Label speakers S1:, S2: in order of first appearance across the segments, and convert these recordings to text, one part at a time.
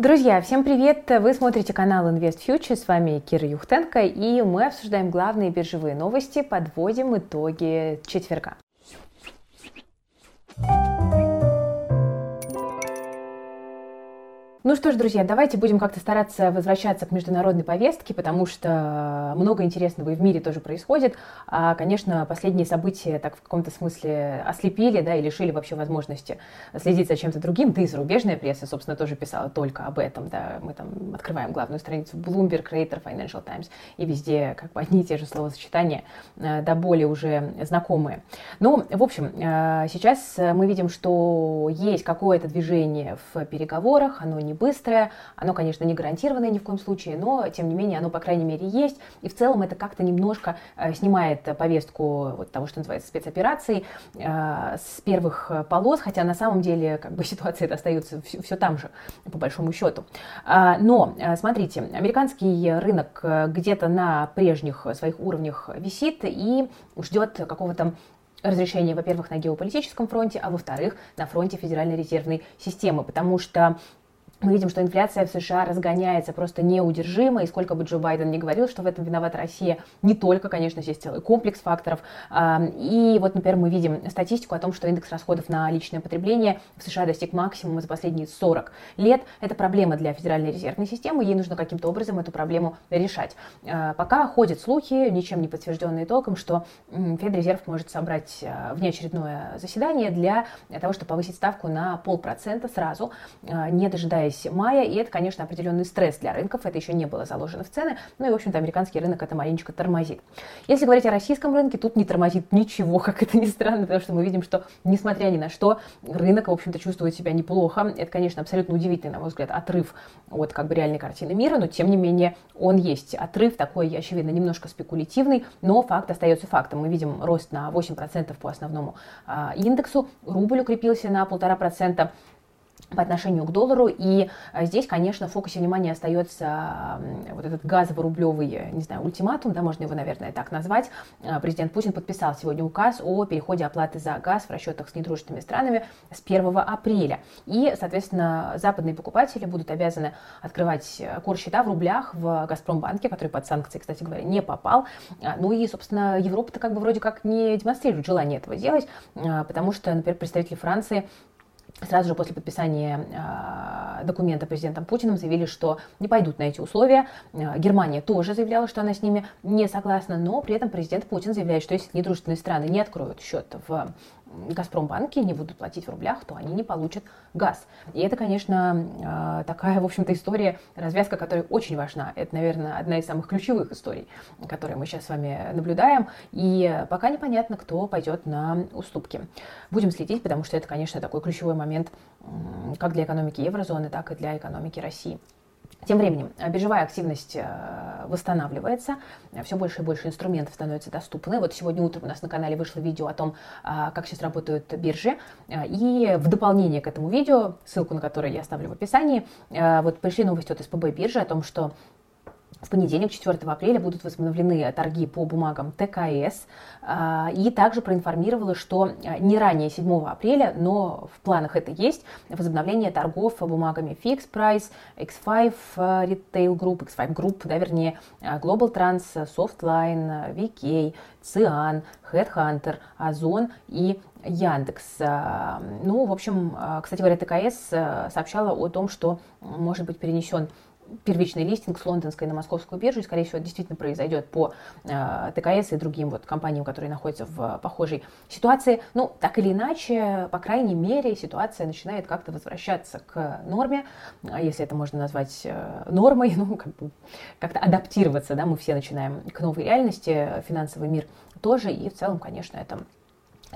S1: Друзья, всем привет! Вы смотрите канал Invest Future, с вами Кира Юхтенко, и мы обсуждаем главные биржевые новости, подводим итоги четверга. Ну что ж, друзья, давайте будем как-то стараться возвращаться к международной повестке, потому что много интересного и в мире тоже происходит. А, конечно, последние события так в каком-то смысле ослепили, да, и лишили вообще возможности следить за чем-то другим. Да и зарубежная пресса, собственно, тоже писала только об этом, да. Мы там открываем главную страницу Bloomberg, Reuters, Financial Times, и везде как бы одни и те же словосочетания, э, да более уже знакомые. Ну, в общем, э, сейчас мы видим, что есть какое-то движение в переговорах, оно не не быстрое, оно, конечно, не гарантированное ни в коем случае, но, тем не менее, оно, по крайней мере, есть. И в целом это как-то немножко э, снимает повестку вот того, что называется спецоперацией, э, с первых полос, хотя на самом деле как бы ситуация это остается все, все там же, по большому счету. А, но, э, смотрите, американский рынок где-то на прежних своих уровнях висит и ждет какого-то разрешения, во-первых, на геополитическом фронте, а во-вторых, на фронте Федеральной резервной системы, потому что мы видим, что инфляция в США разгоняется просто неудержимо, и сколько бы Джо Байден не говорил, что в этом виновата Россия, не только, конечно, есть целый комплекс факторов. И вот, например, мы видим статистику о том, что индекс расходов на личное потребление в США достиг максимума за последние 40 лет. Это проблема для Федеральной резервной системы, ей нужно каким-то образом эту проблему решать. А, пока ходят слухи, ничем не подтвержденные толком, что Федрезерв может собрать а, внеочередное заседание для того, чтобы повысить ставку на полпроцента сразу, а, не дожидаясь дожидаясь мая, и это, конечно, определенный стресс для рынков, это еще не было заложено в цены, ну и, в общем-то, американский рынок это маленечко тормозит. Если говорить о российском рынке, тут не тормозит ничего, как это ни странно, потому что мы видим, что, несмотря ни на что, рынок, в общем-то, чувствует себя неплохо. Это, конечно, абсолютно удивительный, на мой взгляд, отрыв от как бы реальной картины мира, но, тем не менее, он есть. Отрыв такой, очевидно, немножко спекулятивный, но факт остается фактом. Мы видим рост на 8% по основному а, индексу, рубль укрепился на 1,5%, по отношению к доллару. И э, здесь, конечно, в фокусе внимания остается вот этот газово-рублевый, э, не знаю, ультиматум, да, можно его, наверное, так назвать. Э, президент Путин подписал сегодня указ о переходе оплаты за газ в расчетах с недружественными странами с 1 апреля. И, соответственно, западные покупатели будут обязаны открывать кур-счета в рублях в Газпромбанке, который под санкции, кстати говоря, не попал. Ну и, собственно, Европа-то как бы вроде как не демонстрирует желание этого делать, потому что, например, представители Франции сразу же после подписания э, документа президентом Путиным заявили, что не пойдут на эти условия. Э, Германия тоже заявляла, что она с ними не согласна, но при этом президент Путин заявляет, что если недружественные страны не откроют счет в Газпромбанки не будут платить в рублях, то они не получат газ. И это, конечно, э, такая, в общем-то, история, развязка, которая очень важна. Это, наверное, одна из самых ключевых историй, которые мы сейчас с вами наблюдаем. И пока непонятно, кто пойдет на уступки. Будем следить, потому что это, конечно, такой ключевой момент как для экономики еврозоны, так и для экономики России. Тем временем э, биржевая активность э, восстанавливается, все больше и больше инструментов становятся доступны. Вот сегодня утром у нас на канале вышло видео о том, а, как сейчас работают биржи. Э, и в дополнение к этому видео, ссылку на которое я оставлю в описании, вот пришли новости от СПБ биржи о том, что в понедельник, 4 апреля, будут возобновлены торги по бумагам ТКС. А, и также проинформировала, что а, не ранее 7 апреля, но в планах это есть, возобновление торгов бумагами Fix Price, X5 а, Retail Group, X5 Group, да, вернее, Global Trans, Softline, VK, Cian, Headhunter, Озон и Яндекс. Ну, в общем, кстати говоря, ТКС сообщала о том, что может быть перенесен первичный листинг с лондонской на московскую биржу, и, скорее всего, действительно произойдет по э, ТКС и другим вот компаниям, которые находятся в похожей ситуации. Ну, так или иначе, по крайней мере, ситуация начинает как-то возвращаться к норме, если это можно назвать э, нормой, ну, как бы как-то адаптироваться, да, мы все начинаем к новой реальности, финансовый мир тоже, и в целом, конечно, это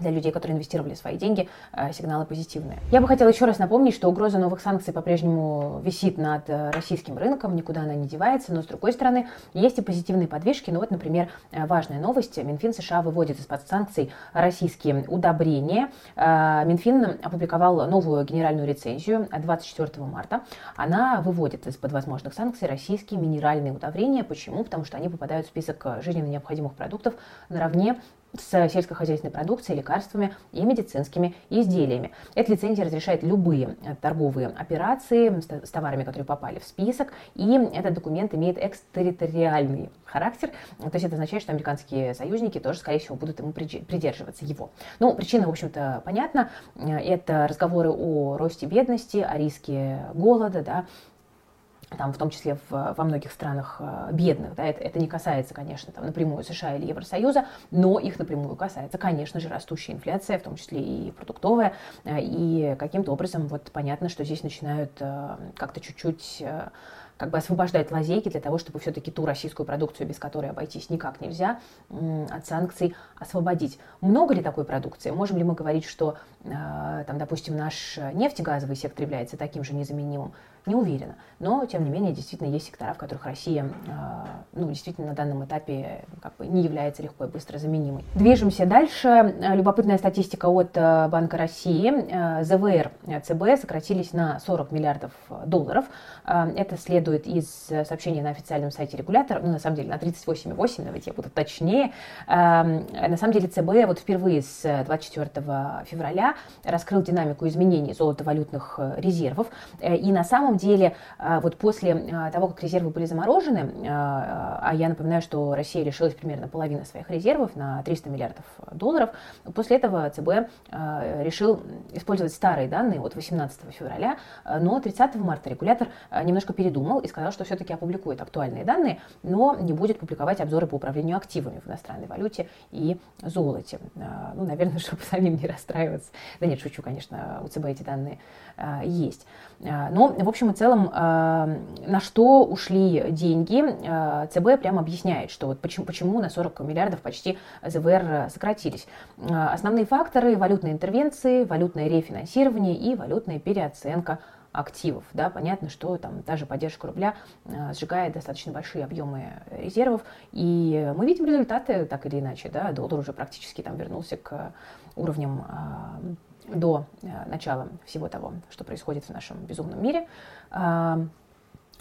S1: для людей, которые инвестировали свои деньги, э, сигналы позитивные. Я бы хотела еще раз напомнить, что угроза новых санкций по-прежнему висит над э, российским рынком, никуда она не девается, но с другой стороны есть и позитивные подвижки. Ну вот, например, э, важная новость. Минфин США выводит из-под санкций российские удобрения. Минфин опубликовал новую генеральную рецензию 24 марта. Она выводит из-под возможных санкций российские минеральные удобрения. Почему? Потому что они попадают в список жизненно необходимых продуктов наравне с сельскохозяйственной продукцией, лекарствами и медицинскими изделиями. Эта лицензия разрешает любые торговые операции с товарами, которые попали в список, и этот документ имеет экстерриториальный характер, то есть это означает, что американские союзники тоже, скорее всего, будут ему придерживаться его. Ну, причина, в общем-то, понятна, это разговоры о росте бедности, о риске голода, да, там, в том числе в, во многих странах э, бедных. Да, это, это не касается, конечно, там, напрямую США или Евросоюза, но их напрямую касается, конечно же, растущая инфляция, в том числе и продуктовая. Э, и каким-то образом вот понятно, что здесь начинают э, как-то чуть-чуть как бы освобождать лазейки для того, чтобы все-таки ту российскую продукцию, без которой обойтись никак нельзя, от санкций освободить. Много ли такой продукции? Можем ли мы говорить, что, там, допустим, наш нефтегазовый сектор является таким же незаменимым? Не уверена. Но, тем не менее, действительно есть сектора, в которых Россия, а, ну, действительно, на данном этапе как бы не является легко и быстро заменимой. Движемся дальше. Любопытная статистика от э, Банка России. Э, ЗВР ЦБ сократились на 40 миллиардов долларов. Э, это следует из сообщения на официальном сайте регулятора, ну, на самом деле, на 38,8, давайте я буду точнее. На самом деле, ЦБ вот впервые с 24 февраля раскрыл динамику изменений золотовалютных резервов. И на самом деле, вот после того, как резервы были заморожены, а, я напоминаю, что Россия лишилась примерно половины своих резервов на 300 миллиардов долларов, после этого ЦБ решил использовать старые данные от 18 февраля, но 30 марта регулятор немножко передумал и сказал, что все-таки опубликует актуальные данные, но не будет публиковать обзоры по управлению активами в иностранной валюте и золоте. Ну, наверное, чтобы самим не расстраиваться. Да нет, шучу, конечно, у ЦБ эти данные есть. Но, в общем, и целом, на что ушли деньги, ЦБ прямо объясняет, что вот почему, почему на 40 миллиардов почти ЗВР сократились. Основные факторы – валютные интервенции, валютное рефинансирование и валютная переоценка активов. Да, понятно, что там даже поддержка рубля сжигает достаточно большие объемы резервов, и мы видим результаты так или иначе. Да, доллар уже практически там вернулся к уровням до э, начала всего того, что происходит в нашем безумном мире.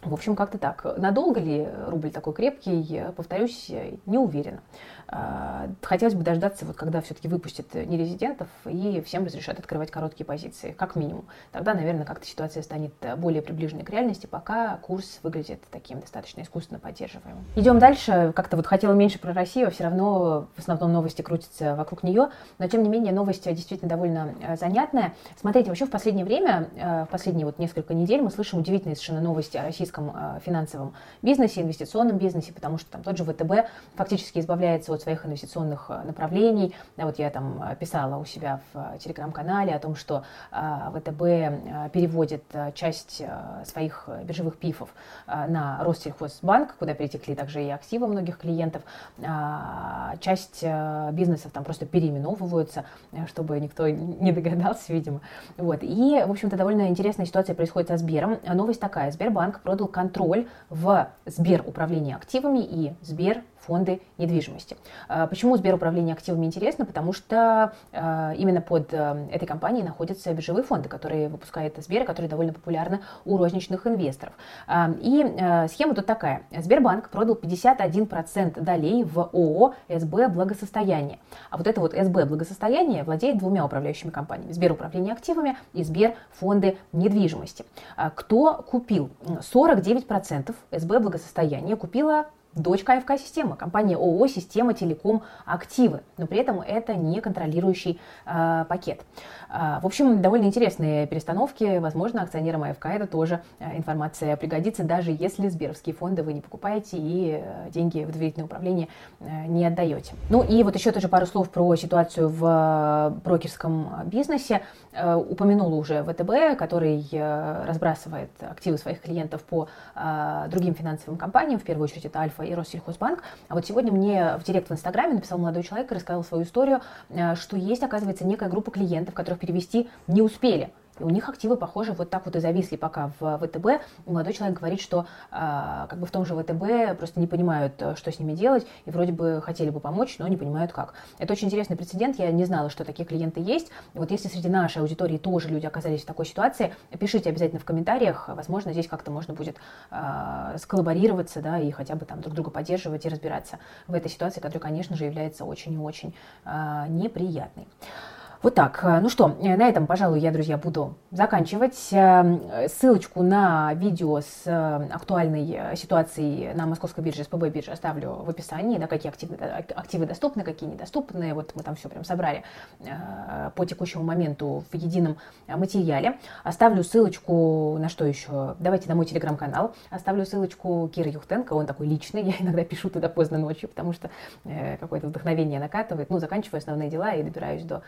S1: В общем, как-то так. Надолго ли рубль такой крепкий, повторюсь, не уверена. А, хотелось бы дождаться, вот когда все-таки выпустят нерезидентов и всем разрешат открывать короткие позиции, как минимум. Тогда, наверное, как-то ситуация станет более приближенной к реальности, пока курс выглядит таким достаточно искусственно поддерживаемым. Идем дальше. Как-то вот хотела меньше про Россию, а все равно в основном новости крутятся вокруг нее. Но, тем не менее, новость действительно довольно э, занятная. Смотрите, вообще в последнее время, э, в последние вот несколько недель мы слышим удивительные совершенно новости о российском э, финансовом бизнесе, инвестиционном бизнесе, потому что там тот же ВТБ фактически избавляется от своих инвестиционных э, направлений. Вот я там э, писала у себя в телеграм-канале о том, что ВТБ переводит часть своих биржевых пифов на Россельхозбанк, куда перетекли также и активы многих клиентов. Часть бизнесов там просто переименовываются, чтобы никто не догадался, видимо. Вот. И, в общем-то, довольно интересная ситуация происходит со Сбером. Новость такая. Сбербанк продал контроль в Сбер управление активами и Сбер фонды недвижимости. А, почему Сберуправление активами интересно? Потому что а, именно под э, этой компанией находятся биржевые фонды, которые выпускает Сбер, которые довольно популярны у розничных инвесторов. А, и э, схема тут такая. Сбербанк продал 51% долей в ООО СБ «Благосостояние». А вот это вот СБ «Благосостояние» владеет двумя управляющими компаниями. Сберуправление активами и Сбер фонды недвижимости. Кто купил? 49% СБ «Благосостояние» купила дочка АФК «Система», компания ООО «Система Телеком Активы», но при этом это не контролирующий э, пакет. Э, в общем, довольно интересные перестановки. Возможно, акционерам АФК это тоже э, информация пригодится, даже если сберовские фонды вы не покупаете и э, деньги в доверительное управление э, не отдаете. Ну и вот еще тоже пару слов про ситуацию в брокерском бизнесе. Э, упомянула уже ВТБ, который разбрасывает активы своих клиентов по э, другим финансовым компаниям, в первую очередь это Альфа и Россельхозбанк. А вот сегодня мне в директ в Инстаграме написал молодой человек и рассказал свою историю, э, что есть, оказывается, некая группа клиентов, которых перевести не успели. У них активы, похоже, вот так вот и зависли пока в ВТБ. Молодой человек говорит, что а, как бы в том же ВТБ просто не понимают, э, что с ними делать, и вроде бы хотели бы помочь, но не понимают как. Это очень интересный прецедент, я не знала, что такие клиенты есть. Вот если среди нашей аудитории тоже люди оказались в такой ситуации, пишите обязательно в комментариях, возможно, здесь как-то можно будет э, сколлаборироваться, да, и хотя бы там друг друга поддерживать и разбираться в этой ситуации, которая, конечно же, является очень и очень э, неприятной. Вот так. Э, ну что, э, на этом, пожалуй, я, друзья, буду заканчивать. Э, ссылочку на видео с актуальной ситуацией на московской бирже, СПБ бирже оставлю в описании, на какие активы, активы доступны, какие недоступны. Вот мы там все прям собрали по текущему моменту в едином материале. Оставлю ссылочку на что еще? Давайте на мой телеграм-канал. Оставлю ссылочку Киры Юхтенко, он такой личный. Я иногда пишу туда поздно ночью, потому что какое-то вдохновение накатывает. Ну, заканчиваю основные дела и добираюсь до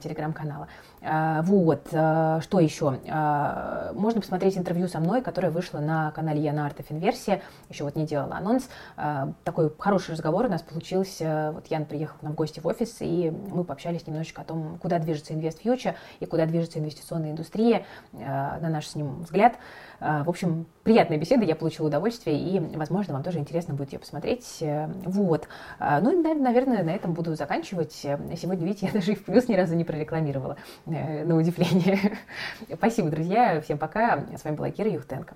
S1: телеграм-канала. А, вот, а, что еще? А, можно посмотреть интервью со мной, которое вышло на канале Яна Артов Инверсия. Еще вот не делала анонс. Такой хороший разговор у нас получился. Вот Ян приехал к нам в гости в офис, и мы пообщались немножечко о том, куда движется InvestFuture и куда движется инвестиционная индустрия, на наш с ним взгляд. В общем, приятная беседа, я получила удовольствие, и, возможно, вам тоже интересно будет ее посмотреть. Вот. Ну и, наверное, на этом буду заканчивать. Сегодня, видите, я даже и в плюс ни разу не прорекламировала, э, на удивление. Спасибо, друзья. Всем пока. С вами была Кира Юхтенко.